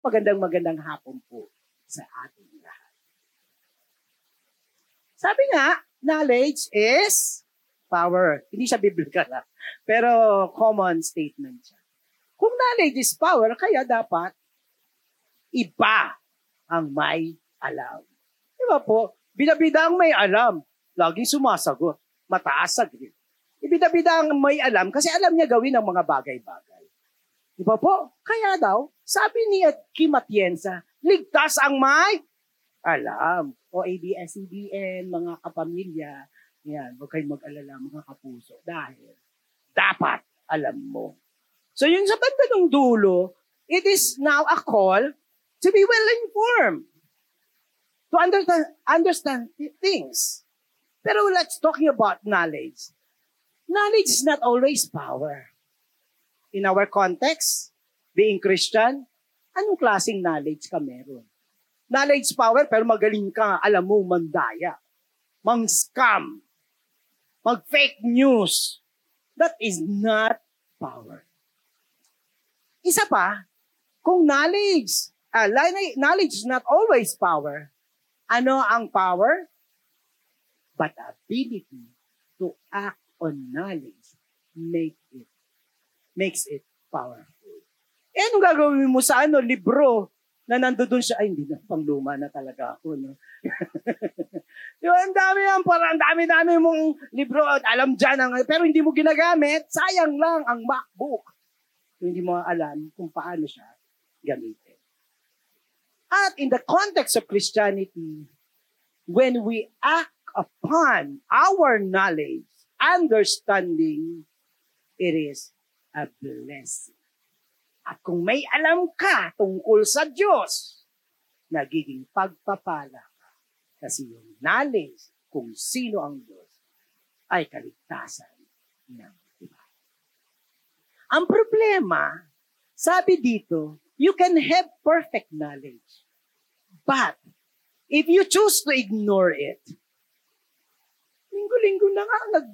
Magandang magandang hapon po sa ating lahat. Sabi nga, knowledge is power. Hindi siya biblical ha? pero common statement siya. Kung knowledge is power, kaya dapat iba ang may alam. Di ba po? Bidabida ang may alam. Laging sumasagot. Mataas sa grade. Ibidabida ang may alam kasi alam niya gawin ang mga bagay-bagay. Di ba po? Kaya daw, sabi ni Kim Atienza, ligtas ang may alam. O ABS-CBN, mga kapamilya, yan, huwag kayong mag-alala mga kapuso. Dahil dapat alam mo. So yung sa banda ng dulo, it is now a call to be well-informed. To understand, understand things. Pero let's talk about knowledge. Knowledge is not always power. In our context, being Christian, anong klaseng knowledge ka meron? Knowledge power, pero magaling ka, alam mo, mandaya. Mang-scam. Mag-fake news. That is not power. Isa pa, kung knowledge, uh, knowledge is not always power, ano ang power? But ability to act on knowledge make makes it powerful. Eh, anong gagawin mo sa ano, libro na nandoon siya, ay hindi na, pang luma na talaga ako, no? Yung ang dami yan, para ang dami-dami mong libro, alam dyan, ang, pero hindi mo ginagamit, sayang lang ang MacBook. Hindi mo alam kung paano siya gamitin. At in the context of Christianity, when we act upon our knowledge, understanding, it is a blessing. At kung may alam ka tungkol sa Diyos, nagiging pagpapala ka. Kasi yung knowledge kung sino ang Diyos ay kaligtasan ng iba. Ang problema, sabi dito, you can have perfect knowledge. But, if you choose to ignore it, linggo-linggo na nga, nag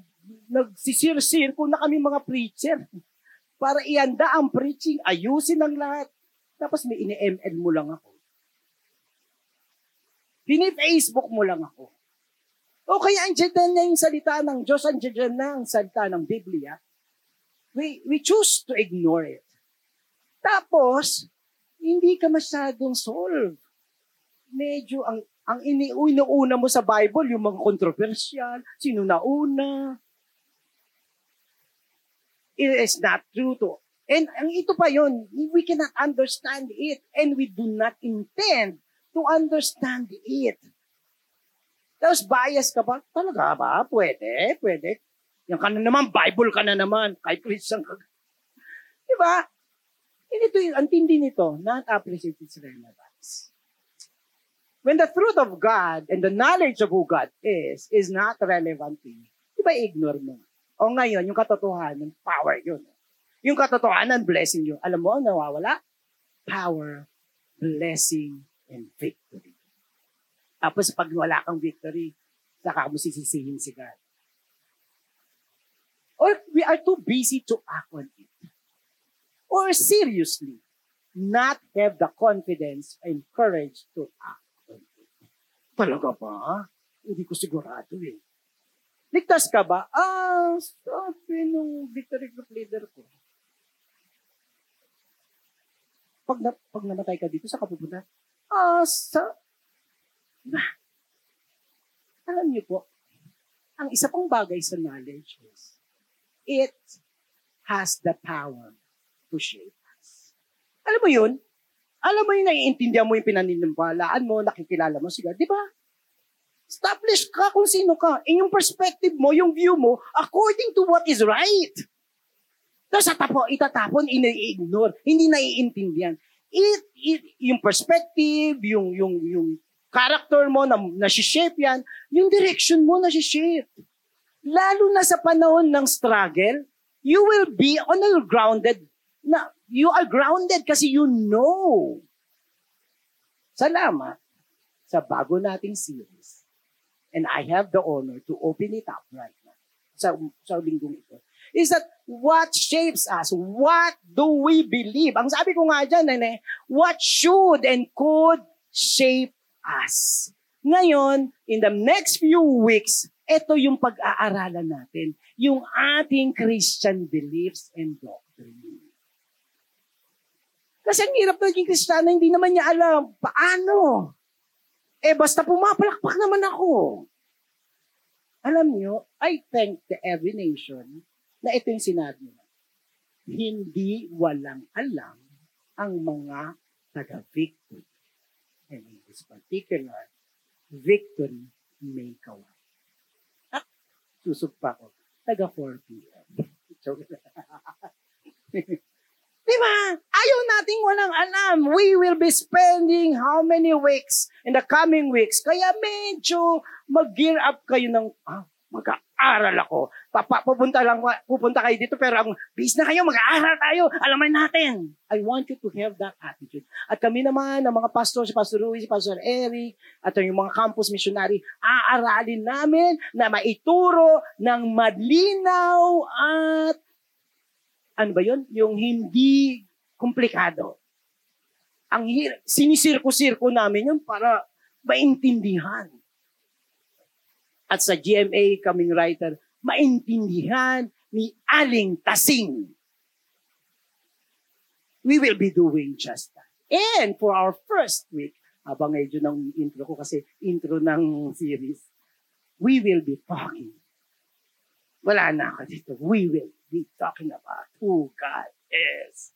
nagsisir-circle na kami mga preacher. Para ianda ang preaching, ayusin ang lahat. Tapos may ini-ML mo lang ako. Pini-Facebook mo lang ako. O kaya andyan na yung salita ng Diyos, andyan na ang salita ng Biblia. We, we choose to ignore it. Tapos, hindi ka masyadong solve. Medyo ang ang iniuna mo sa Bible, yung mga controversial, sino nauna, it is not true to. And ang ito pa yon, we cannot understand it and we do not intend to understand it. Tapos bias ka ba? Talaga ba? Pwede, pwede. Yan ka na naman, Bible ka na naman, kahit Christian ka. Di ba? Ito, ang tindi nito, not appreciate its relevance. When the truth of God and the knowledge of who God is, is not relevant to you, di ba ignore mo? O ngayon, yung katotohanan, power yun. Yung katotohanan, blessing yun. Alam mo, ang nawawala? Power, blessing, and victory. Tapos pag wala kang victory, saka mo sisisihin si God. Or we are too busy to act on it. Or seriously, not have the confidence and courage to act on it. Talaga ba? Hindi ko sigurado eh. Ligtas ka ba? Ah, sabi nung victory group leader ko. Pag, na, pag namatay ka dito, sa kapupunta? Ah, sa... Bah, alam niyo po, ang isa pang bagay sa knowledge is, it has the power to shape us. Alam mo yun? Alam mo yun, naiintindihan mo yung pinaninimpalaan mo, nakikilala mo siya. Di ba? Establish ka kung sino ka. In yung perspective mo, yung view mo, according to what is right. Tapos tapo, itatapon, ini-ignore. Hindi naiintindihan. It, it, yung perspective, yung, yung, yung character mo na nasi-shape yan, yung direction mo nasi-shape. Lalo na sa panahon ng struggle, you will be on a grounded na you are grounded kasi you know. Salamat sa bago nating series And I have the honor to open it up right now sa, sa linggong ito. is that what shapes us? What do we believe? Ang sabi ko nga dyan, nene, what should and could shape us? Ngayon, in the next few weeks, ito yung pag-aaralan natin, yung ating Christian beliefs and doctrine. Kasi ang hirap na naging Kristiyano, hindi naman niya alam paano. Eh, basta pumapalakpak naman ako. Alam niyo, I thank the every nation na ito yung sinabi niya. Hindi walang alam ang mga taga-victory. And in this particular, victory may kawan. Ah, susog pa ko. Taga 4 p.m. Diba? Ayaw nating walang alam. We will be spending how many weeks in the coming weeks. Kaya medyo mag-gear up kayo ng, ah, mag-aaral ako. Papa, pupunta lang, pupunta kayo dito, pero ang bis na kayo, mag-aaral tayo. Alaman natin. I want you to have that attitude. At kami naman, ng mga pastor, si Pastor Ruiz, si Pastor Eric, at yung mga campus missionary, aaralin namin na maituro ng madlinaw at ano ba yun? Yung hindi komplikado. Ang hir- sinisirko-sirko namin yun para maintindihan. At sa GMA kaming writer, maintindihan ni Aling Tasing. We will be doing just that. And for our first week, habang medyo ng intro ko kasi intro ng series, we will be talking. Wala na ako dito. We will be talking about who God is.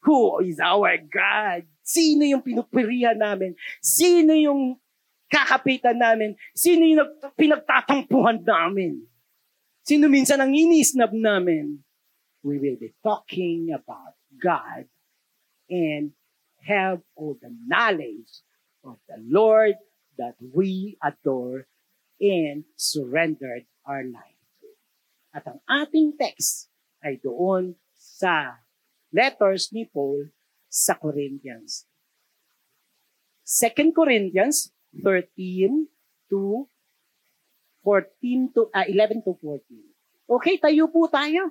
Who is our God? Sino yung pinupirihan namin? Sino yung kakapitan namin? Sino yung pinagtatampuhan namin? Sino minsan ang inisnab namin? We will be talking about God and have all the knowledge of the Lord that we adore and surrendered our life. At ang ating text ay doon sa letters ni Paul sa Corinthians. 2 Corinthians 13 to 14 to uh, ah, 11 to 14. Okay, tayo po tayo.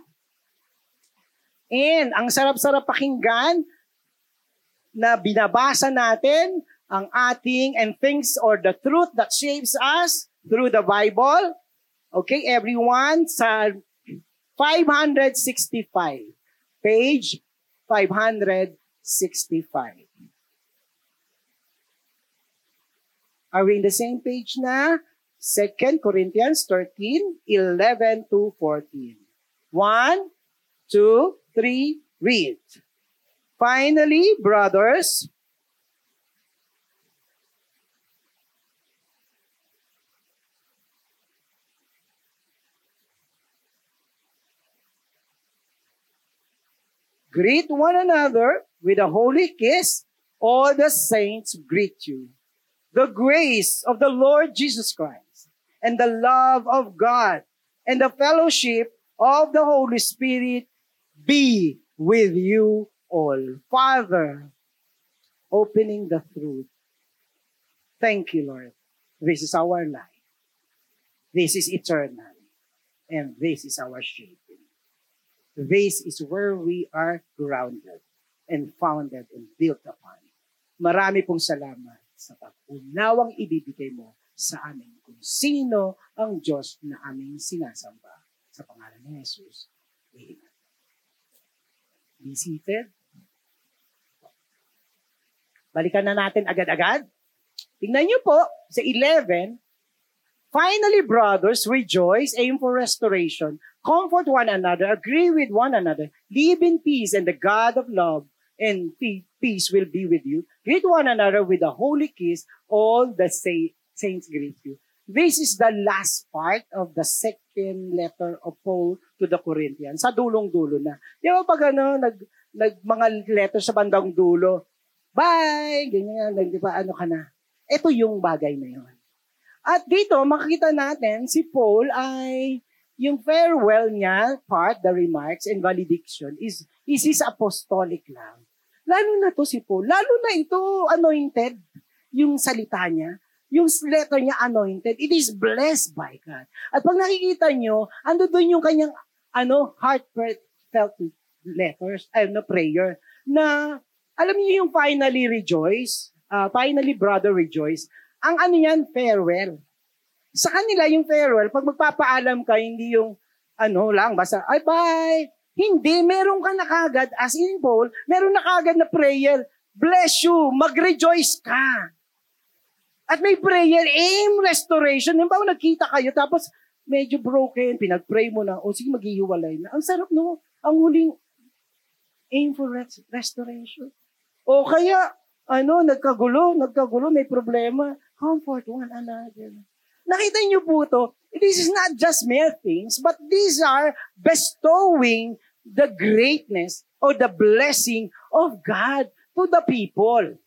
And ang sarap-sarap pakinggan na binabasa natin ang ating and things or the truth that shapes us through the Bible Okay, everyone, sa 565. Page 565. Are we in the same page na? 2 Corinthians 13, 11 to 14. 1, 2, 3, read. Finally, brothers, Greet one another with a holy kiss. All the saints greet you. The grace of the Lord Jesus Christ and the love of God and the fellowship of the Holy Spirit be with you all. Father, opening the truth. Thank you, Lord. This is our life. This is eternal. And this is our shape. This is where we are grounded and founded and built upon. Marami pong salamat sa pag-unawang ibibigay mo sa amin kung sino ang Diyos na aming sinasamba. Sa pangalan ni Jesus. Amen. Be seated. Balikan na natin agad-agad. Tingnan niyo po, sa 11, Finally, brothers, rejoice, aim for restoration, comfort one another, agree with one another, live in peace, and the God of love and peace will be with you. Greet one another with a holy kiss. All the saints greet you. This is the last part of the second letter of Paul to the Corinthians. Sa dulong-dulo na. Di ba pag ano, nag, nag mga letter sa bandang dulo, bye, ganyan, di ba, ano ka na. Ito yung bagay na yun. At dito, makikita natin si Paul ay yung farewell niya, part, the remarks and valediction, is, is his apostolic lang. Lalo na to si Paul. Lalo na ito, anointed, yung salita niya. Yung letter niya anointed. It is blessed by God. At pag nakikita nyo, ando doon yung kanyang ano, heartfelt letters, ano, prayer, na, alam niyo yung finally rejoice, uh, finally brother rejoice, ang ano yan, farewell. Sa kanila yung farewell, pag magpapaalam ka, hindi yung, ano lang, basta, ay bye, hindi, meron ka na kagad, as in Paul, meron na kagad na prayer, bless you, mag-rejoice ka. At may prayer, aim restoration. Ba, nagkita kayo, tapos medyo broken, pinag-pray mo na, o sige, maghihiwalay na. Ang sarap no, ang huling aim for rest- restoration. O kaya, ano, nagkagulo, nagkagulo, may problema, comfort one another. Nakita niyo po to, this is not just mere things, but these are bestowing the greatness or the blessing of God to the people.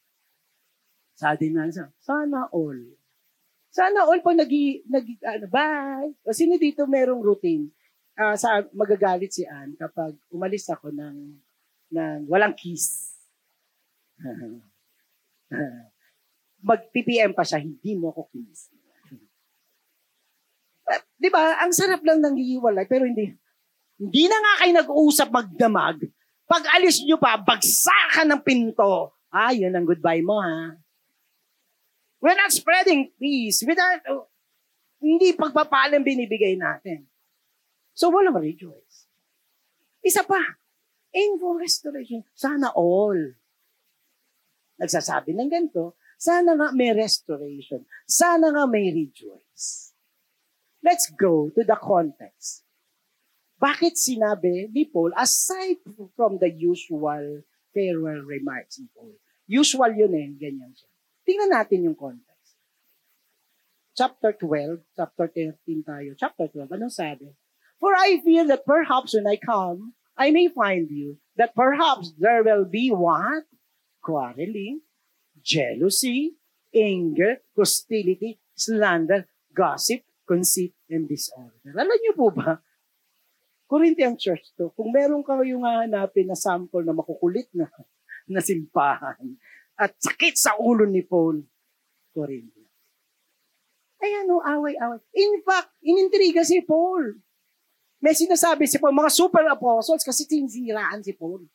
Sabi na sa, sana all. Sana all pag nag, nag ano, bye. O sino dito merong routine? Uh, sa magagalit si Ann kapag umalis ako ng ng walang kiss. Mag-PPM pa siya, hindi mo ako kiss. Di ba? Ang sarap lang ng hiwalay, pero hindi. Hindi na nga kayo nag-uusap magdamag. Pag alis nyo pa, bagsakan ng pinto. Ah, yun ang goodbye mo, ha? We're not spreading peace. Not, uh, hindi pagpapalang binibigay natin. So, walang rejoice. Isa pa, aim for restoration. Sana all. Nagsasabi ng ganito, sana nga may restoration. Sana nga may rejoice. Let's go to the context. Bakit sinabi ni Paul, aside from the usual farewell remarks ni Paul, usual yun eh, ganyan siya. Tingnan natin yung context. Chapter 12, chapter 13 tayo. Chapter 12, anong sabi? For I fear that perhaps when I come, I may find you, that perhaps there will be what? Quarreling, jealousy, anger, hostility, slander, gossip, conceit, and disorder. Alam niyo po ba, Corinthian Church to, kung meron kayong hahanapin na sample na makukulit na, na simbahan, at sakit sa ulo ni Paul Corinthians. Ay ano, away-away. In fact, inintriga si Paul. May sinasabi si Paul, mga super apostles kasi sinisiraan si Paul.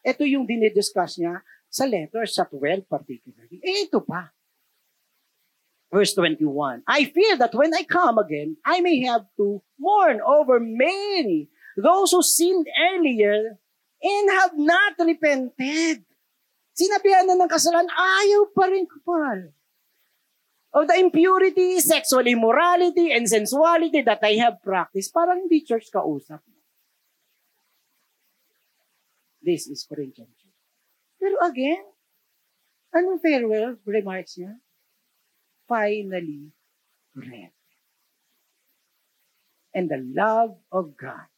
Ito yung dinidiscuss niya sa letters, sa 12 particularly. Eh, ito pa. Verse 21, I fear that when I come again, I may have to mourn over many, those who sinned earlier and have not repented. Sinabihan na ng kasalanan, ayaw pa rin kapal. Of the impurity, sexual immorality, and sensuality that I have practiced. Parang hindi church kausap. This is Corinthian church. Pero again, anong farewell remarks niya? Finally, read. And the love of God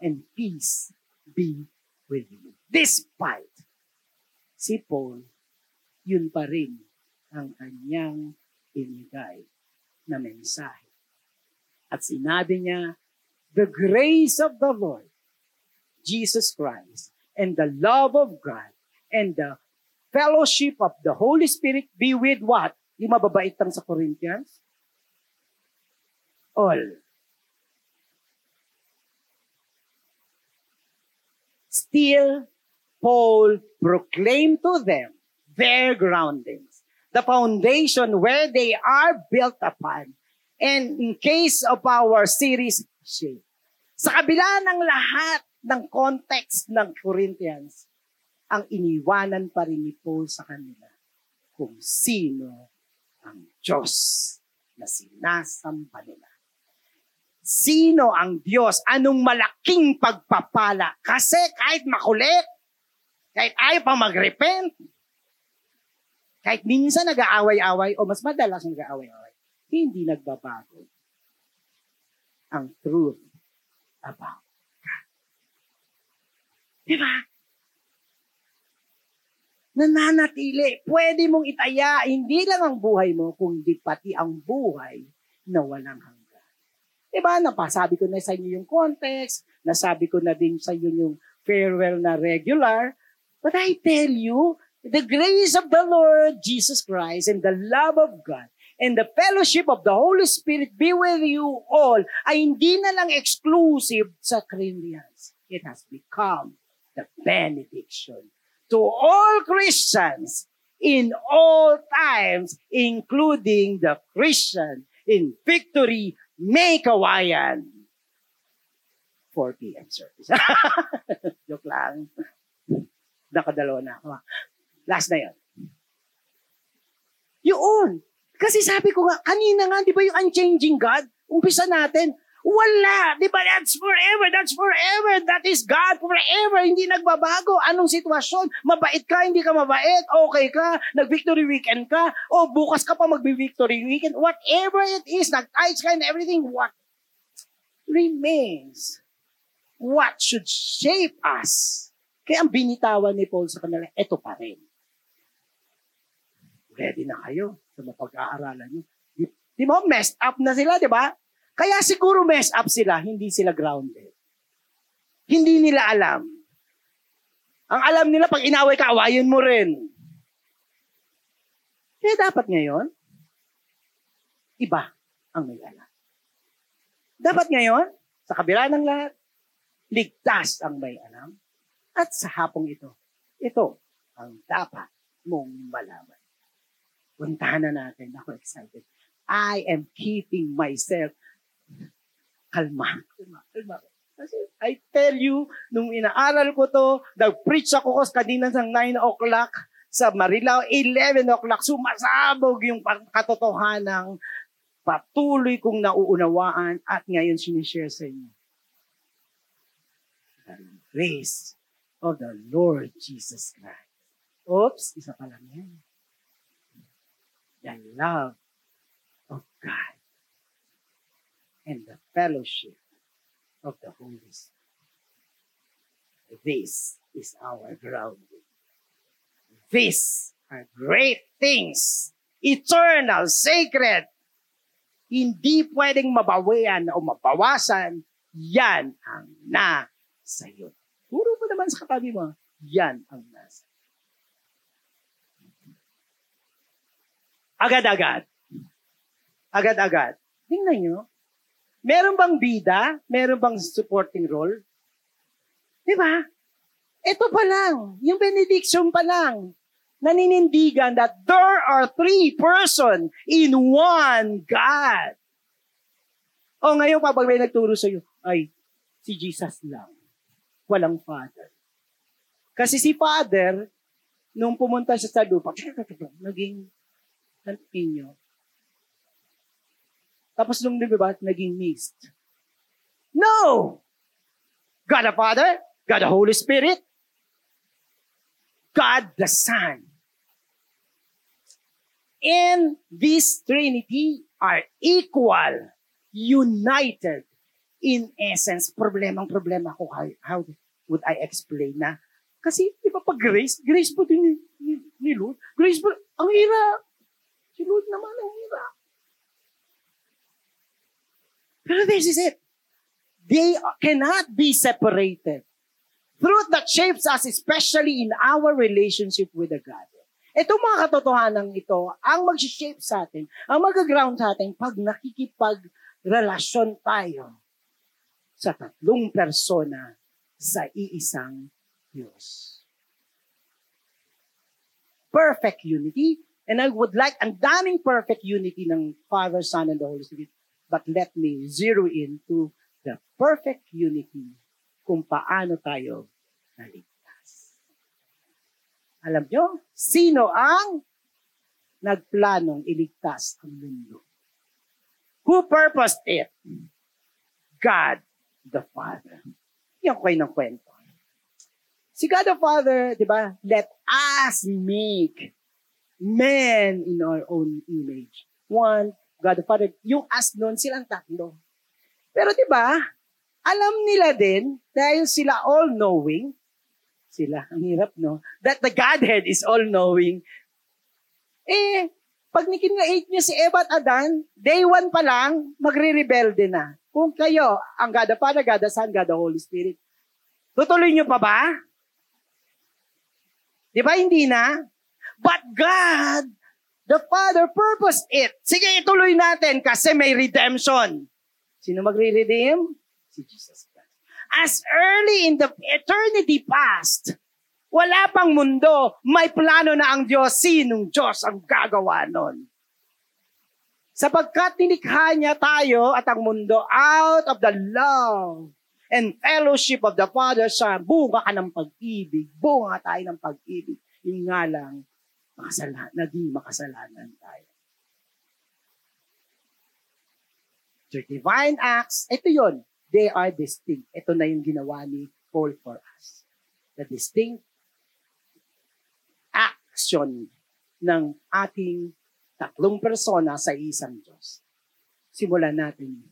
and peace be with you. Despite si Paul, yun pa rin ang kanyang inigay na mensahe. At sinabi niya, the grace of the Lord, Jesus Christ, and the love of God, and the fellowship of the Holy Spirit be with what? Yung mababait lang sa Corinthians? All. Still Paul proclaimed to them their groundings, the foundation where they are built upon. And in case of our series, shape. Sa kabila ng lahat ng context ng Corinthians, ang iniwanan pa rin ni Paul sa kanila kung sino Diyos na sinasamba nila. Sino ang Diyos? Anong malaking pagpapala? Kasi kahit makulit, kahit ayaw pa mag-repent. Kahit minsan nag-aaway-away o mas madalas nag-aaway-away. Hindi nagbabago ang truth about God. Di ba? Nananatili. Pwede mong itaya, hindi lang ang buhay mo, kundi pati ang buhay na walang hanggan. Diba? Napasabi ko na sa inyo yung context, nasabi ko na din sa inyo yung farewell na regular, But I tell you, the grace of the Lord Jesus Christ and the love of God and the fellowship of the Holy Spirit be with you all ay hindi na lang exclusive sa Christians. It has become the benediction to all Christians in all times, including the Christian in Victory, May Kawayan. 4 p.m. service. Joke lang. Nakadalawa na ako. Last na yun. Yun. Kasi sabi ko nga, kanina nga, di ba yung unchanging God? Umpisa natin, wala. Di ba? That's forever. That's forever. That is God forever. Hindi nagbabago. Anong sitwasyon? Mabait ka, hindi ka mabait. Okay ka. Nag-victory weekend ka. O bukas ka pa mag-victory weekend. Whatever it is, nag-tights ka and everything, what remains? What should shape us? Kaya ang binitawan ni Paul sa kanila, ito pa rin. Ready na kayo sa mapag-aaralan nyo. Di ba? Messed up na sila, di ba? Kaya siguro messed up sila, hindi sila grounded. Hindi nila alam. Ang alam nila, pag inaway ka, awayin mo rin. Kaya dapat ngayon, iba ang may alam. Dapat ngayon, sa kabila ng lahat, ligtas ang may alam. At sa hapong ito, ito ang dapat mong malaman. Puntahan na natin. Ako excited. I am keeping myself kalma. Kalma. Kalma. Kasi I tell you, nung inaaral ko to, nag-preach ako kasi kanina sa 9 o'clock sa Marilao, 11 o'clock, sumasabog yung katotohanan patuloy kong nauunawaan at ngayon sinishare sa inyo. The grace of the Lord Jesus Christ. Oops, isa pa lang yan the love of God and the fellowship of the Holy Spirit. This is our grounding. These are great things, eternal, sacred. Hindi pwedeng mabawian o mabawasan. Yan ang nasa iyo. Puro mo naman sa katabi mo, yan ang nasa Agad-agad. Agad-agad. Tingnan nyo. Meron bang bida? Meron bang supporting role? Di ba? Ito pa lang. Yung benediction pa lang. Naninindigan that there are three person in one God. O ngayon, pag may nagturo sa iyo, ay, si Jesus lang. Walang Father. Kasi si Father, nung pumunta siya sa lupa, naging ninyo. Tapos nung diba, naging mixed. No! God the Father, God the Holy Spirit, God the Son. And this Trinity are equal, united in essence. Problemang problema ko, how, how would I explain na? Kasi, di ba pag grace, grace po din ni, ni, ni Lord. Grace po, ang hirap. Si Lord naman ang hirap. Pero this is it. They cannot be separated. Truth that shapes us, especially in our relationship with the God. Ito mga katotohanan ito, ang mag-shape sa atin, ang mag-ground sa atin pag nakikipag-relasyon tayo sa tatlong persona sa iisang Diyos. Perfect unity, And I would like, ang daming perfect unity ng Father, Son, and the Holy Spirit. But let me zero in to the perfect unity kung paano tayo naligtas. Alam nyo, sino ang nagplanong iligtas ang mundo? Who purposed it? God the Father. Yan ko ng kwento. Si God the Father, di ba, let us make man in our own image. One, God the Father. Yung as nun, silang tatlo. Pero di ba alam nila din, dahil sila all-knowing, sila, ang hirap, no? That the Godhead is all-knowing. Eh, pag nikin-8 niyo si Eva at Adan, day one pa lang, magre-rebelde na. Kung kayo, ang God the Father, God the Son, God the Holy Spirit, tutuloy niyo pa ba? Di ba hindi na? But God, The Father purposed it. Sige, ituloy natin kasi may redemption. Sino magre-redeem? Si Jesus Christ. As early in the eternity past, wala pang mundo, may plano na ang Diyos. Sinong Diyos ang gagawa nun? Sapagkat nilikha niya tayo at ang mundo out of the love and fellowship of the Father sa bunga ka ng pag-ibig. Bunga tayo ng pag-ibig. Yung nga lang, makasalanan, naging makasalanan tayo. Your divine acts, ito yon. They are distinct. Ito na yung ginawa ni Paul for us. The distinct action ng ating tatlong persona sa isang Diyos. Simulan natin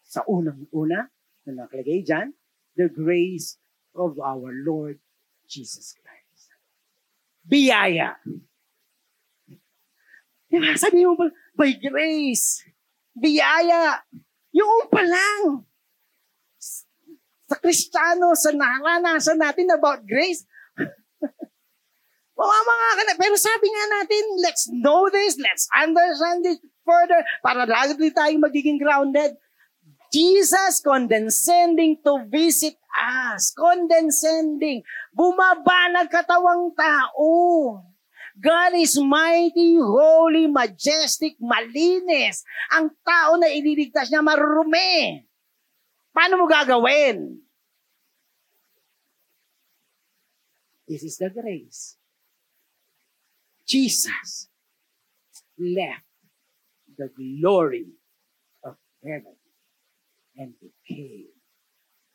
sa unang-una na nakalagay dyan, the grace of our Lord Jesus Christ. Biyaya. Diba? Sabi mo, by grace, biyaya. Yung pa lang. Sa Kristiyano, sa naranasan natin about grace, Mamamanga ka na. Pero sabi nga natin, let's know this, let's understand this further, para lalo tayong magiging grounded. Jesus condescending to visit us. Condescending. Bumaba nagkatawang tao. God is mighty, holy, majestic, malinis. Ang tao na ililigtas niya marurumi. Paano mo gagawin? This is the grace. Jesus left the glory of heaven and became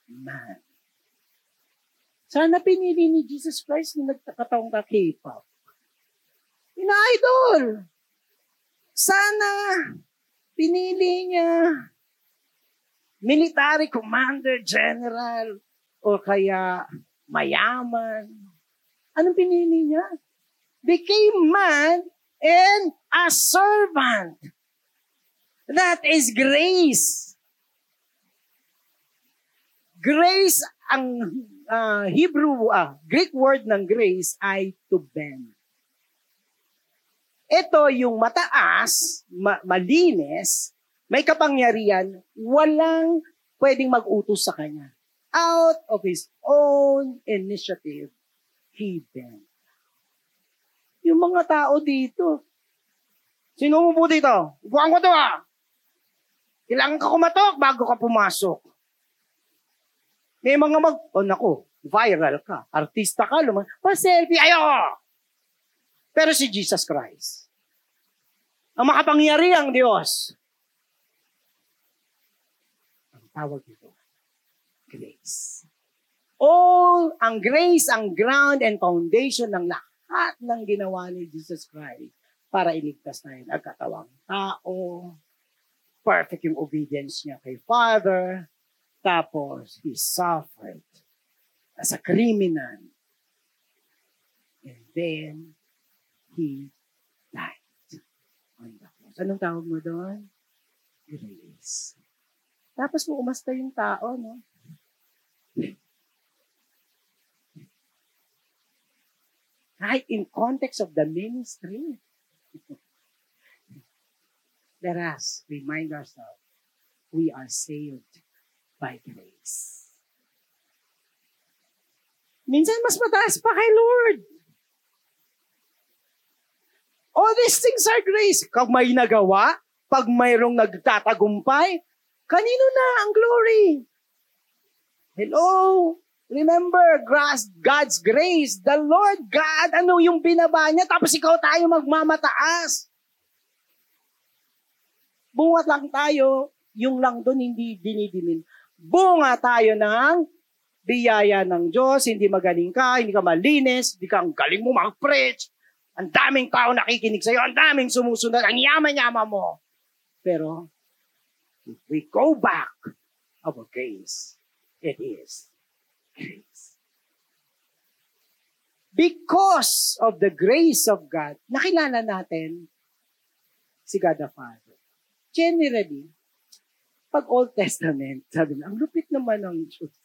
man. Sana pinili ni Jesus Christ na nagkakataong ka K-pop. Ina-idol. Sana pinili niya military commander general o kaya mayaman. Anong pinili niya? became man and a servant. That is grace. Grace, ang uh, Hebrew, uh, Greek word ng grace ay to bend. Ito yung mataas, ma- malinis, may kapangyarihan, walang pwedeng mag-utos sa kanya. Out of his own initiative, he bent. Yung mga tao dito. Sino mo po dito? Upuan ko to ah. Kailangan ka kumatok bago ka pumasok. May mga mag... Oh, naku, viral ka. Artista ka, lumang... Pa-selfie, ayo! Pero si Jesus Christ, ang makapangyariang Diyos, ang tawag nito, grace. All ang grace, ang ground and foundation ng lahat ng ginawa ni Jesus Christ para iligtas tayo. Nagkatawang tao, perfect yung obedience niya kay Father, tapos he suffered as a criminal. And then, he died on the cross. Anong tawag mo doon? Grace. Tapos mo umasta yung tao, no? Kahit in context of the ministry. Let us remind ourselves, we are saved by grace. Minsan mas mataas pa kay Lord. All these things are grace. Pag may nagawa, pag mayroong nagtatagumpay, kanino na ang glory? Hello? Remember, God's grace, the Lord God, ano yung binaba niya, tapos ikaw tayo magmamataas. Bunga lang tayo, yung lang doon hindi dinidimin. Bunga tayo ng biyaya ng Diyos, hindi magaling ka, hindi ka malinis, hindi ka galing mo mag-preach, ang daming tao nakikinig sa'yo, ang daming sumusunod, ang yaman-yaman mo. Pero, if we go back, our grace, it is grace. Because of the grace of God, nakilala natin si God the Father. Generally, pag Old Testament, sabi na, ang lupit naman ng Diyos.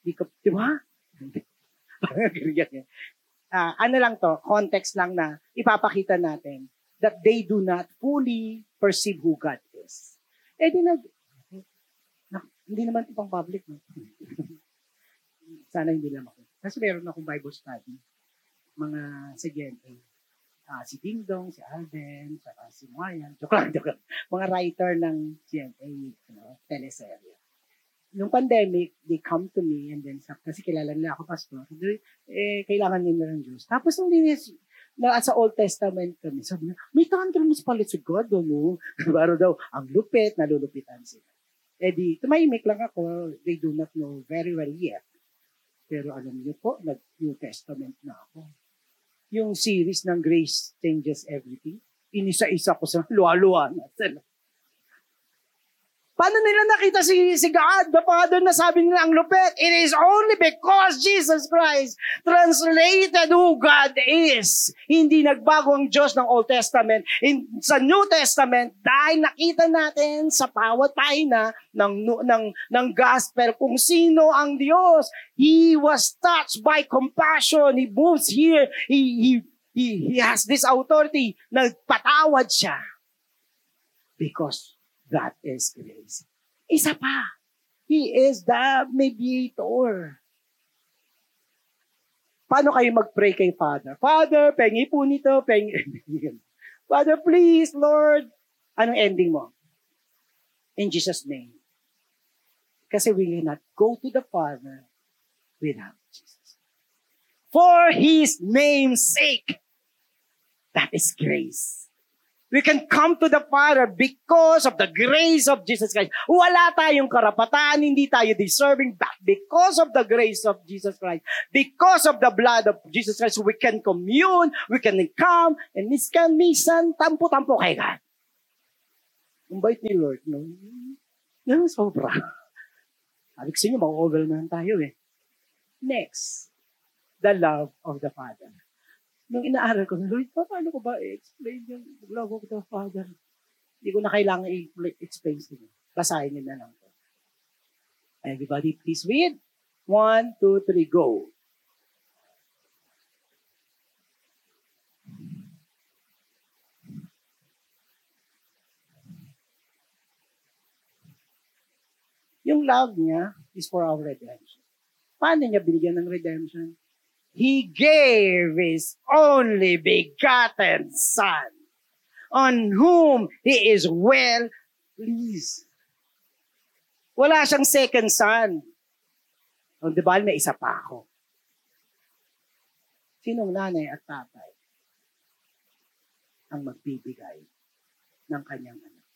Di ka, di ba? ah, ano lang to, context lang na ipapakita natin that they do not fully perceive who God is. Eh di nag, na, hindi naman ito pang public. No? Sana hindi lang ako. Kasi meron akong Bible study. Mga sa GNA. Ah, si Ding Dong, si Alden, saka si Mayan. Joke lang, joke lang. Mga writer ng GNA, ano, teleserye. Nung pandemic, they come to me and then kasi kilala nila ako, pastor. Eh, kailangan nila ng Diyos. Tapos nung dinis, na sa Old Testament kami, sabi niya, may thunderous pala si God, ano? Baro daw, ang lupit, nalulupitan sila. Eh di, tumahimik lang ako. They do not know very well yet. Pero alam niyo po, nag-New Testament na ako. Yung series ng Grace Changes Everything, inisa-isa ko sa luwa-luwa na sila. Paano nila nakita si, si God, the Father, na sabi nila ang lupit? It is only because Jesus Christ translated who God is. Hindi nagbago ang Diyos ng Old Testament. In, sa New Testament, dahil nakita natin sa bawat pahina ng, ng, ng gospel kung sino ang Diyos. He was touched by compassion. He moves here. He, he, he, he has this authority. Nagpatawad siya. Because that is grace. Isa pa. He is the mediator. Paano kayo mag-pray kay Father? Father, pengi po nito, pengi. Father, please, Lord. Anong ending mo? In Jesus' name. Kasi we cannot go to the Father without Jesus. For His name's sake. That is grace. We can come to the Father because of the grace of Jesus Christ. Wala tayong karapatan, hindi tayo deserving, but because of the grace of Jesus Christ, because of the blood of Jesus Christ, we can commune, we can come, and this can minsan tampo-tampo kay God. Ang bait ni Lord, no? Yan, sobra. Sabi ko sa inyo, ma-overwhelm tayo eh. Next, the love of the Father nung inaaral ko, Lord, paano ko ba i-explain yung love of the Father? Hindi ko na kailangan i-explain sa inyo. Basahin niyo na lang to. Everybody, please read. One, two, three, go. Yung love niya is for our redemption. Paano niya binigyan ng redemption? He gave His only begotten Son, on whom He is well pleased. Wala siyang second son. O, di ba, may isa pa ako. Sinong nanay at tatay ang magbibigay ng kanyang anak?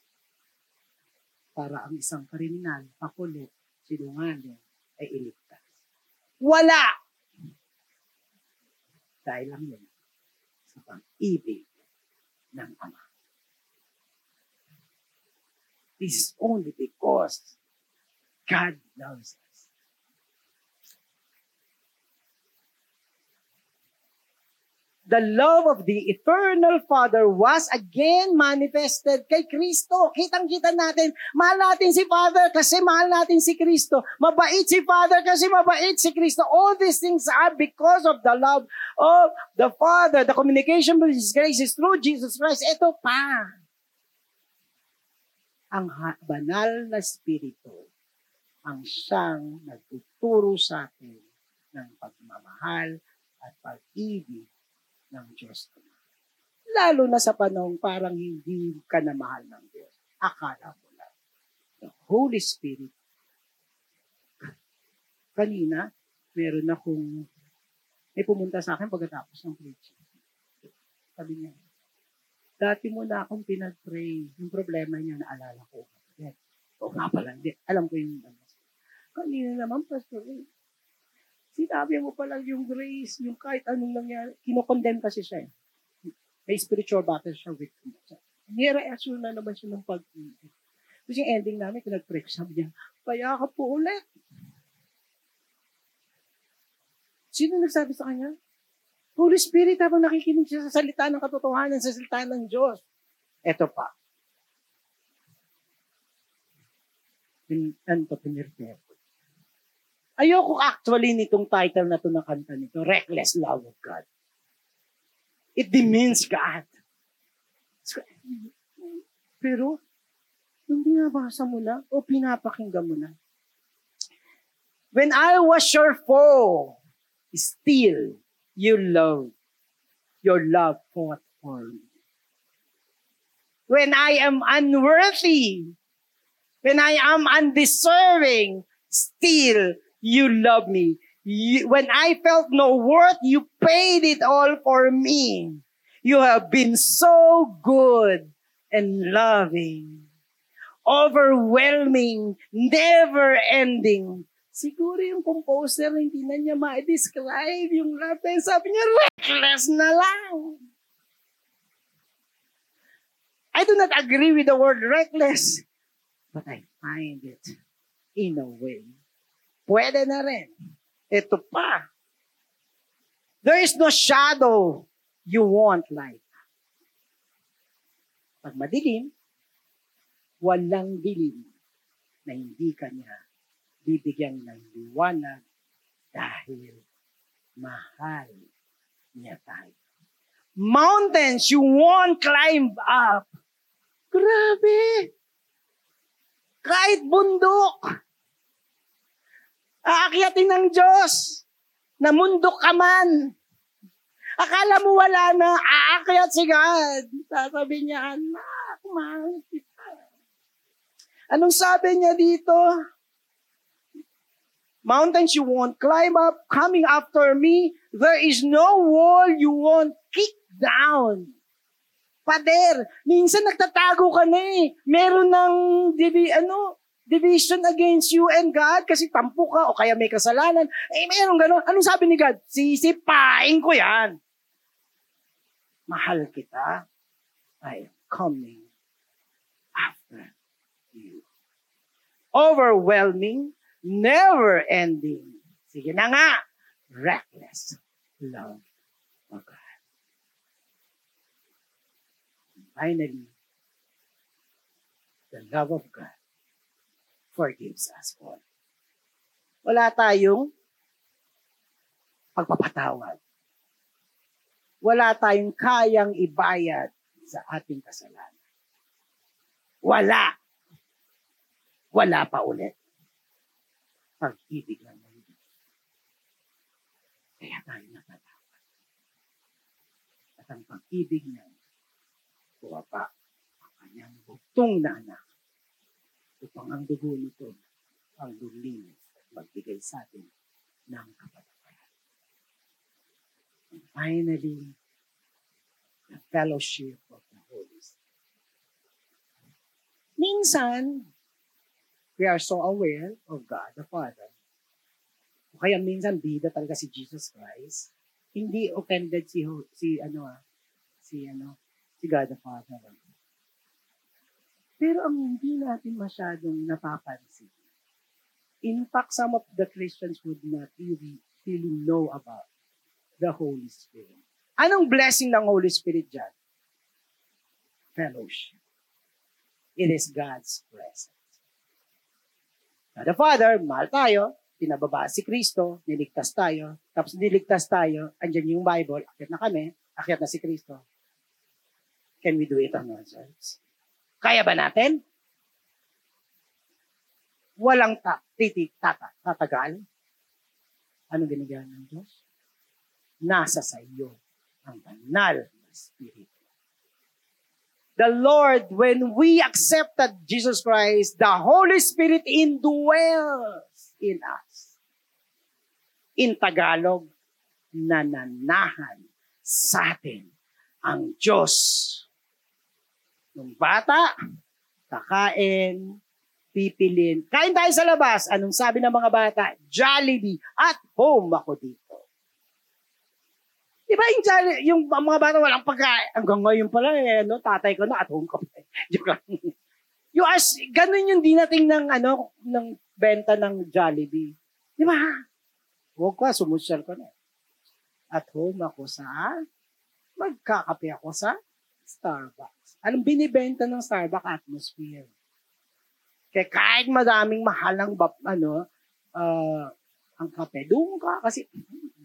Para ang isang kriminal, pakulit, sinungaling, ay iligtas. Wala! Dahil lang yun sa pag-ibig ng Ama. This is only because God loves us. The love of the eternal Father was again manifested kay Kristo. Kitang-kita natin, mahal natin si Father kasi mahal natin si Kristo. Mabait si Father kasi mabait si Kristo. All these things are because of the love of the Father. The communication with His grace is through Jesus Christ. Ito pa. Ang banal na Espiritu ang siyang nagtuturo sa atin ng pagmamahal at pag-ibig ng Diyos. Lalo na sa panahon parang hindi ka na mahal ng Diyos. Akala mo lang. The Holy Spirit. Kanina, meron akong may pumunta sa akin pagkatapos ng preaching. Sabi niya, dati mo na akong pinag-pray. Yung problema niya, naalala ko. O nga pala, hindi. Alam ko yung ano. Kanina naman, Pastor, eh, sinabi mo pa lang yung grace, yung kahit anong nangyari, kinokondemn kasi siya eh. May spiritual battle siya with him. Nireaction na naman siya ng pag-ibig. Tapos yung ending namin, pinag-pray ko, sabi niya, paya ka po ulit. Sino nagsabi sa kanya? Holy Spirit habang nakikinig siya sa salita ng katotohanan, sa salita ng Diyos. Ito pa. Ano to, pinirpero. Ayoko actually nitong title na to ng kanta nito, Reckless Love of God. It demeans God. Pero, nung binabasa mo na o pinapakinggan mo na, when I was your foe, still you love, your love fought for me. When I am unworthy, when I am undeserving, still you love me. You, when I felt no worth, you paid it all for me. You have been so good and loving, overwhelming, never-ending. Siguro yung composer, hindi na niya ma-describe yung love. Kaya sabi niya, reckless na lang. I do not agree with the word reckless, but I find it in a way. Pwede na rin. Ito pa. There is no shadow you want light. Pag madilim, walang dilim na hindi kanya bibigyan ng liwanag dahil mahal niya tayo. Mountains you won't climb up. Grabe! Kahit bundok, aakyatin ng Diyos na mundok ka man. Akala mo wala na, aakyat si God. Sasabi niya, anak, mahal kita. Anong sabi niya dito? Mountains you won't climb up, coming after me, there is no wall you won't kick down. Pader, minsan nagtatago ka na eh. Meron ng divi, ano, division against you and God kasi tampo ka o kaya may kasalanan. Eh, meron gano'n. Anong sabi ni God? Sisipain ko yan. Mahal kita. I am coming after you. Overwhelming, never-ending. Sige na nga. Reckless love of God. Finally, the love of God forgives us all. Wala tayong pagpapatawad. Wala tayong kayang ibayad sa ating kasalanan. Wala. Wala pa ulit. Pag-ibig ng mundo. Kaya tayo napatawad. At ang pag-ibig niya, buwapa ang kanyang bugtong na anak upang ang dugo nito ang lulinis at magbigay sa atin ng kapatawaran. And finally, the fellowship of the Holy Spirit. Minsan, we are so aware of God the Father. O kaya minsan bida talaga si Jesus Christ. Hindi offended si si ano ah, si ano, si God the Father. Pero ang hindi natin masyadong napapansin, in fact, some of the Christians would not really, really know about the Holy Spirit. Anong blessing ng Holy Spirit dyan? Fellowship. It is God's presence. God the Father, mahal tayo, pinababa si Kristo, niligtas tayo, tapos niligtas tayo, andyan yung Bible, akit na kami, akit na si Kristo. Can we do it on ourselves? Kaya ba natin? Walang ta titik tata, tatagal. Ano ginagawa ng Diyos? Nasa sa iyo ang banal na Espiritu. The Lord, when we accepted Jesus Christ, the Holy Spirit indwells in us. In Tagalog, nananahan sa atin ang Diyos Nung bata, kakain, pipilin. Kain tayo sa labas. Anong sabi ng mga bata? Jollibee. At home ako dito. Di ba yung, Jolly, yung mga bata walang pagkain? Hanggang ngayon pala eh, no? tatay ko na at home ka pa. yung as, ganun yung dinating ng, ano, ng benta ng Jollibee. Di ba? Huwag ka, sumusyal ko na. At home ako sa, magkakape ako sa Starbucks. Anong binibenta ng Starbucks atmosphere? Kaya kahit madaming mahal ng bap, ano, uh, ang kapedong ka kasi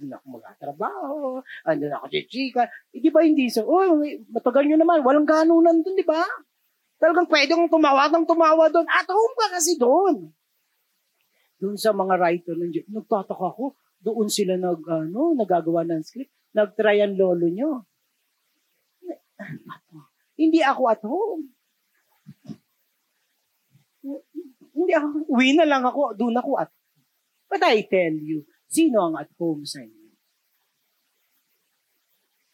na ako magtatrabaho, ano ako chichika. Eh, di ba hindi so, oh, matagal nyo naman, walang ganunan dun, di ba? Talagang pwede kong tumawa ng tumawa doon. At home ka kasi doon. Doon sa mga writer ng Diyos, nagtataka ko, doon sila nag, ano, nagagawa ng script. Nag-try ang lolo nyo. Hindi ako at home. Hindi ako, uwi na lang ako, doon ako at But I tell you, sino ang at home sa inyo?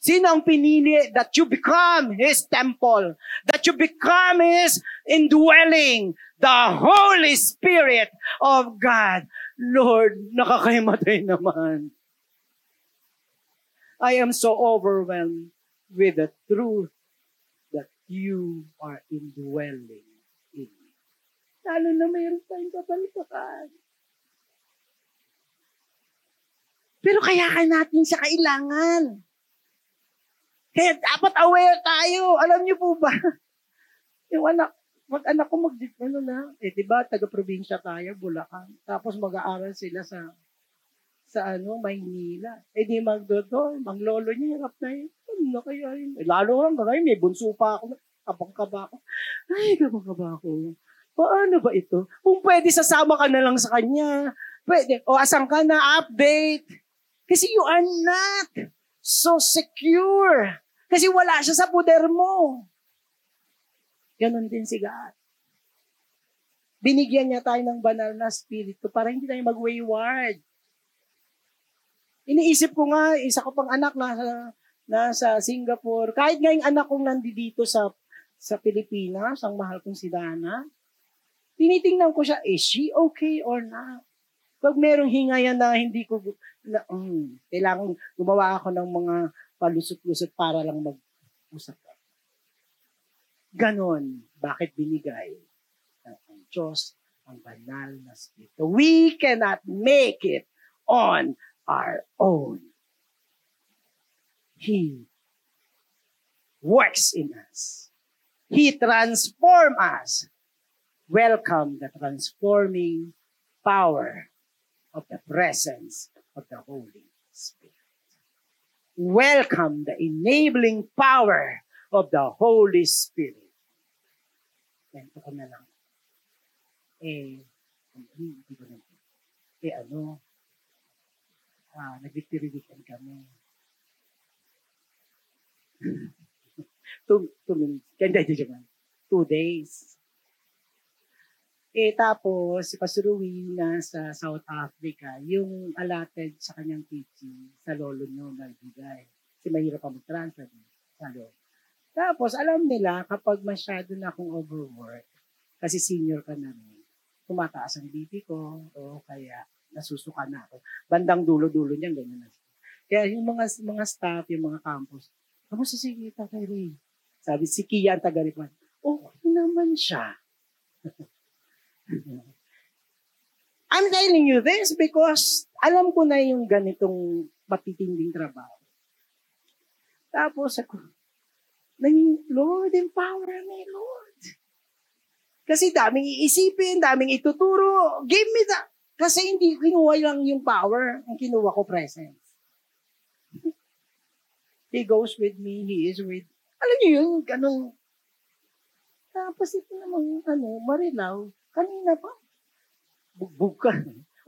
Sino ang pinili that you become His temple, that you become His indwelling, the Holy Spirit of God. Lord, nakakaimatay naman. I am so overwhelmed with the truth you are indwelling in me. Lalo na mayroon tayong kapalpakan. Pero kaya ka natin siya kailangan. Kaya dapat aware tayo. Alam niyo po ba? Yung anak, mag-anak ko mag ano na, eh di ba taga-probinsya tayo, Bulacan. Tapos mag-aaral sila sa sa ano, Maynila. Eh di magdodo, manglolo niya, hirap na yun. Ano kaya yun? Eh, lalo lang ngayon, may bunso pa ako. Kabang-kaba ako. Ay, kabang-kaba ako. Paano ba ito? Kung pwede, sasama ka na lang sa kanya. Pwede. O asan ka na? Update. Kasi you are not so secure. Kasi wala siya sa poder mo. Ganon din si God. Binigyan niya tayo ng banal na spirito para hindi tayo mag-wayward. Iniisip ko nga, isa ko pang anak nasa, nasa Singapore. Kahit nga yung anak kong nandito sa sa Pilipinas, ang mahal kong si Dana, tinitingnan ko siya, is she okay or not? Pag merong hingayan na hindi ko, na, um, kailangan gumawa ako ng mga palusot-lusot para lang mag-usap. Ganon. Bakit binigay ng Diyos ang banal na Spirito? We cannot make it on our own. He works in us. He transforms us. Welcome the transforming power of the presence of the Holy Spirit. Welcome the enabling power of the Holy Spirit. Lang. Eh, hindi ko na. Eh ano, ah, nag-victory kami. two, two minutes. Ganda, hindi naman. Two days. Eh, tapos, si Pastor Rui nasa South Africa, yung allotted sa kanyang teaching sa lolo nyo na ibigay. Kasi mahirap pa mag-transfer sa lolo. Tapos, alam nila, kapag masyado na akong overwork, kasi senior ka na rin, tumataas ang BP ko, o kaya nasusuka na ako. Bandang dulo-dulo niyan, ganyan na. Kaya yung mga mga staff, yung mga campus, kamusta si Tatay Ray? Sabi, si Kia ang taga okay naman siya. I'm telling you this because alam ko na yung ganitong matitinding trabaho. Tapos ako, naging, Lord, empower me, Lord. Kasi daming iisipin, daming ituturo. Give me the... Kasi hindi kinuha lang yung power, ang kinuha ko presence. He goes with me, He is with... Alam niyo yun, ganun. Tapos ito namang, ano, marilaw, Kanina pa. Bugbog ka.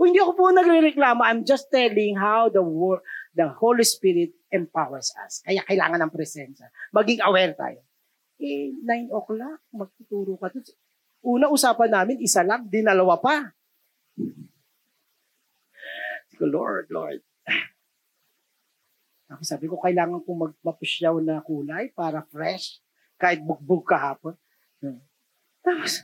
O hindi ako po nagre-reklamo. I'm just telling how the word, the Holy Spirit empowers us. Kaya kailangan ng presensya. Maging aware tayo. Eh, 9 o'clock, magtuturo ka. Una usapan namin, isa lang, dinalawa pa. Lord, Lord. Ako sabi ko, kailangan kong magpapusyaw na kulay para fresh, kahit bugbog kahapon. Tapos,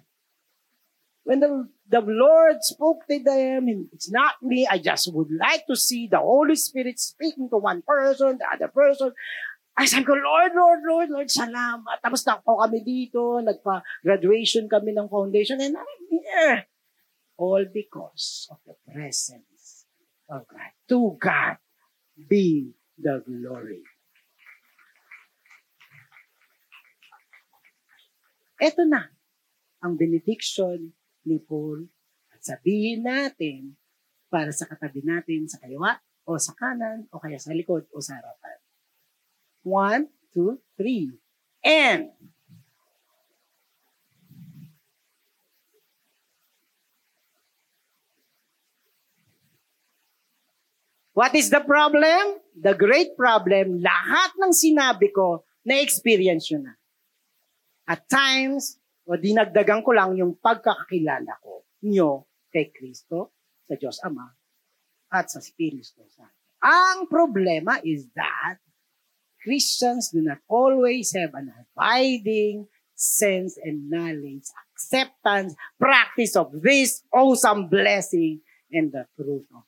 when the, the Lord spoke to them, it's not me, I just would like to see the Holy Spirit speaking to one person, the other person. I said ko, Lord, Lord, Lord, Lord, salamat. Tapos na po kami dito, nagpa-graduation kami ng foundation, and I'm here. All because of the presence of God. To God be the glory. Ito na ang benediction ni Paul at sabihin natin para sa katabi natin sa kaliwa o sa kanan o kaya sa likod o sa harapan. One, two, three. And What is the problem? The great problem, lahat ng sinabi ko, na-experience yun na. At times, o dinagdagan ko lang yung pagkakakilala ko nyo kay Kristo, sa Diyos Ama, at sa Espiritu Santo. Ang problema is that Christians do not always have an abiding sense and knowledge, acceptance, practice of this awesome blessing and the truth of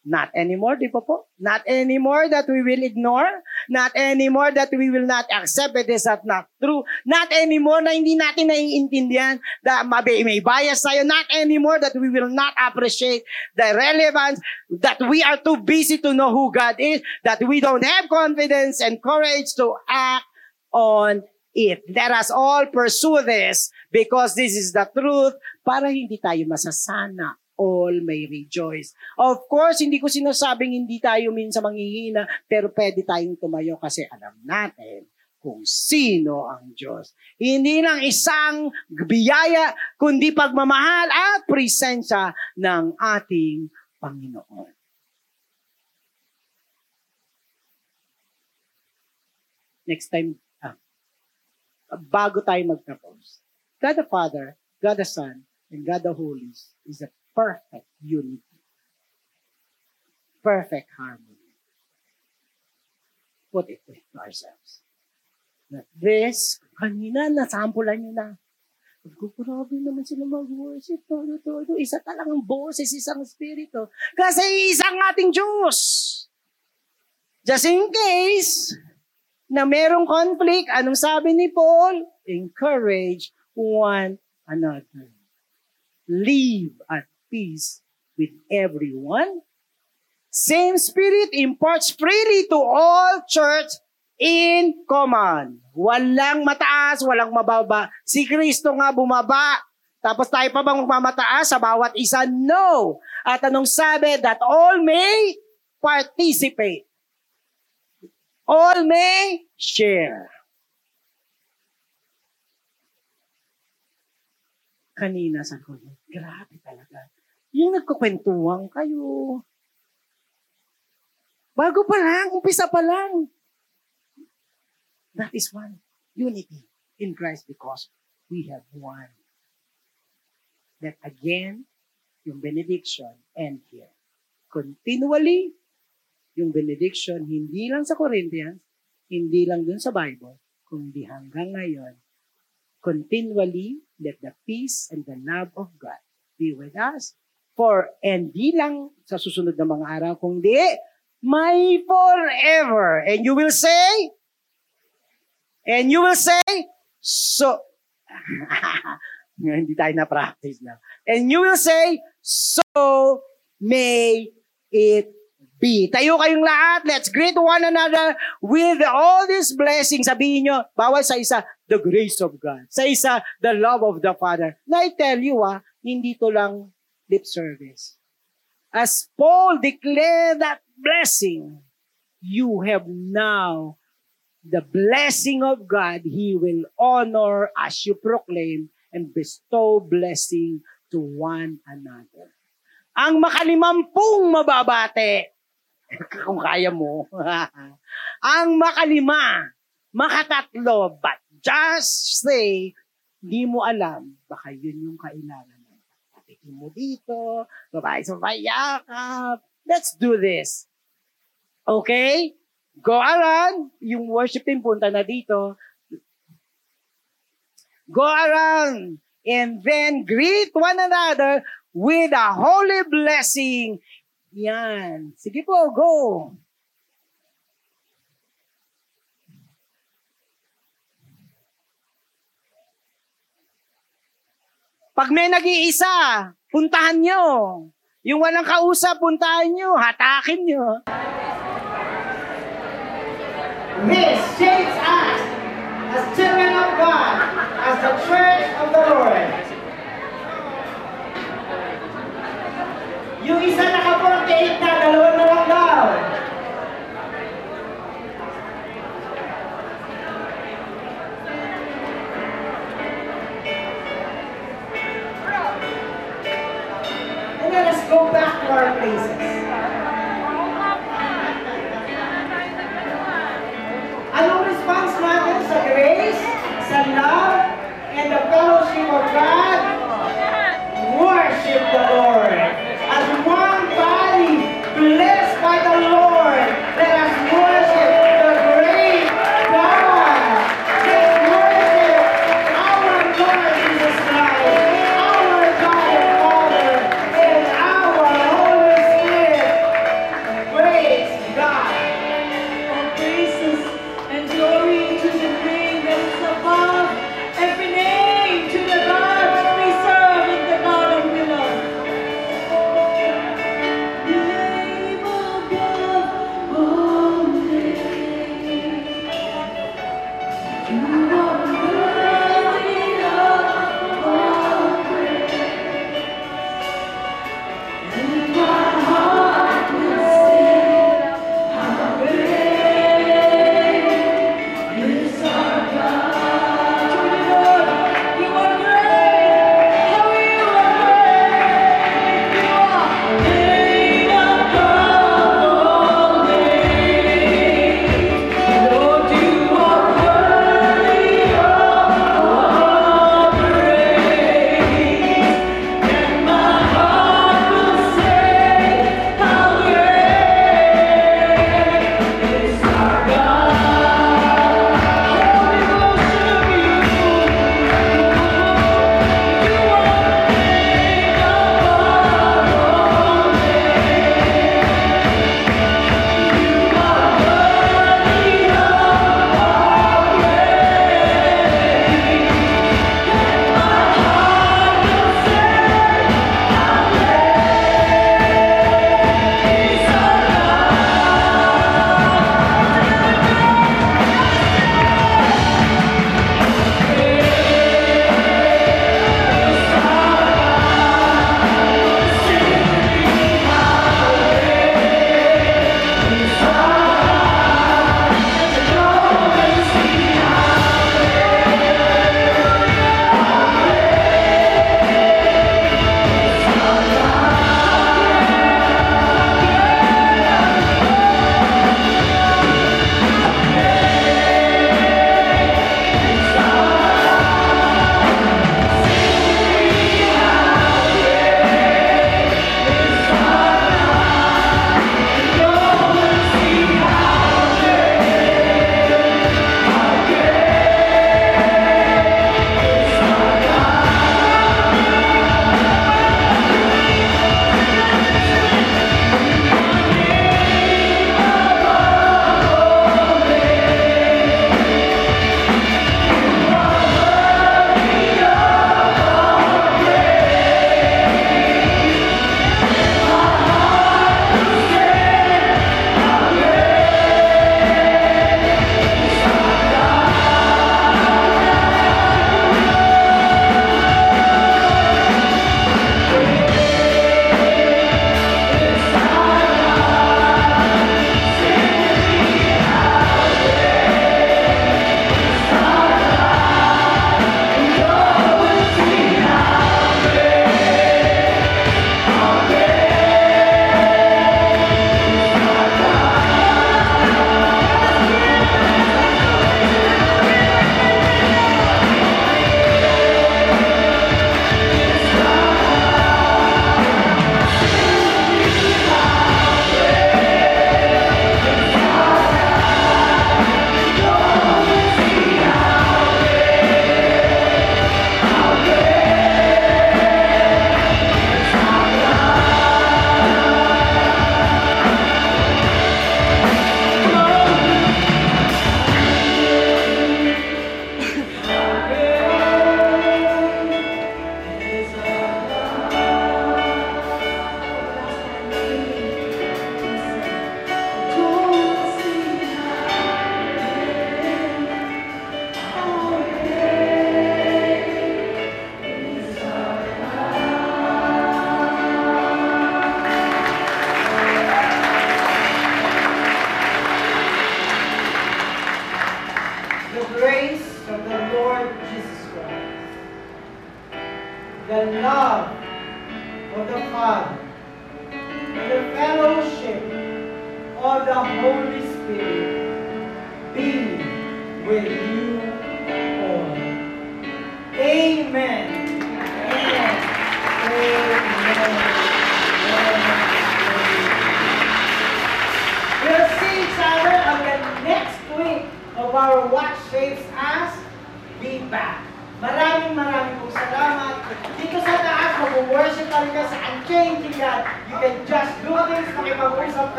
Not anymore, di ba po? Not anymore that we will ignore. Not anymore that we will not accept it is not true. Not anymore na hindi natin naiintindihan that may, may bias tayo. Not anymore that we will not appreciate the relevance that we are too busy to know who God is, that we don't have confidence and courage to act on it. Let us all pursue this because this is the truth para hindi tayo masasana all may rejoice. Of course, hindi ko sinasabing hindi tayo minsan manghihina, pero pwede tayong tumayo kasi alam natin kung sino ang Diyos. Hindi lang isang biyaya, kundi pagmamahal at presensya ng ating Panginoon. Next time, ah, bago tayo magtapos, God the Father, God the Son, and God the Holy is a perfect unity. Perfect harmony. Put it to ourselves. That this, kanina, nasampulan nyo na. Grabe naman sila mag-worship. Todo, todo. Isa talagang boses, isang spirito. Kasi isang ating Diyos. Just in case na merong conflict, anong sabi ni Paul? Encourage one another. Live at peace with everyone. Same Spirit imparts freely to all church in common. Walang mataas, walang mababa. Si Kristo nga bumaba. Tapos tayo pa bang magmamataas sa bawat isa? No. At anong sabi? That all may participate. All may share. Kanina sa ko, grabe. Yung nagkukwentuhan kayo. Bago pa lang, umpisa pa lang. That is one. Unity in Christ because we have one. That again, yung benediction end here. Continually, yung benediction, hindi lang sa Corinthians, hindi lang dun sa Bible, kundi hanggang ngayon, continually, let the peace and the love of God be with us for and di lang sa susunod na mga araw, kundi may forever. And you will say, and you will say, so, hindi tayo na-practice na. And you will say, so may it be. Tayo kayong lahat. Let's greet one another with all these blessings. Sabihin nyo, bawal sa isa, the grace of God. Sa isa, the love of the Father. Na I tell you, ah, hindi to lang lip service. As Paul declared that blessing, you have now the blessing of God. He will honor as you proclaim and bestow blessing to one another. Ang makalimampung mababate, kung kaya mo, ang makalima, makatatlo, but just say, hindi mo alam, baka yun yung kailangan Tikin mo dito, babae sa yakap. Let's do this. Okay? Go around. Yung worship team punta na dito. Go around and then greet one another with a holy blessing. Yan. Sige po, go. Pag may nag-iisa, puntahan nyo. Yung walang kausap, puntahan nyo, hatakin nyo. This shapes us as children of God, as the church of the Lord. Yung isa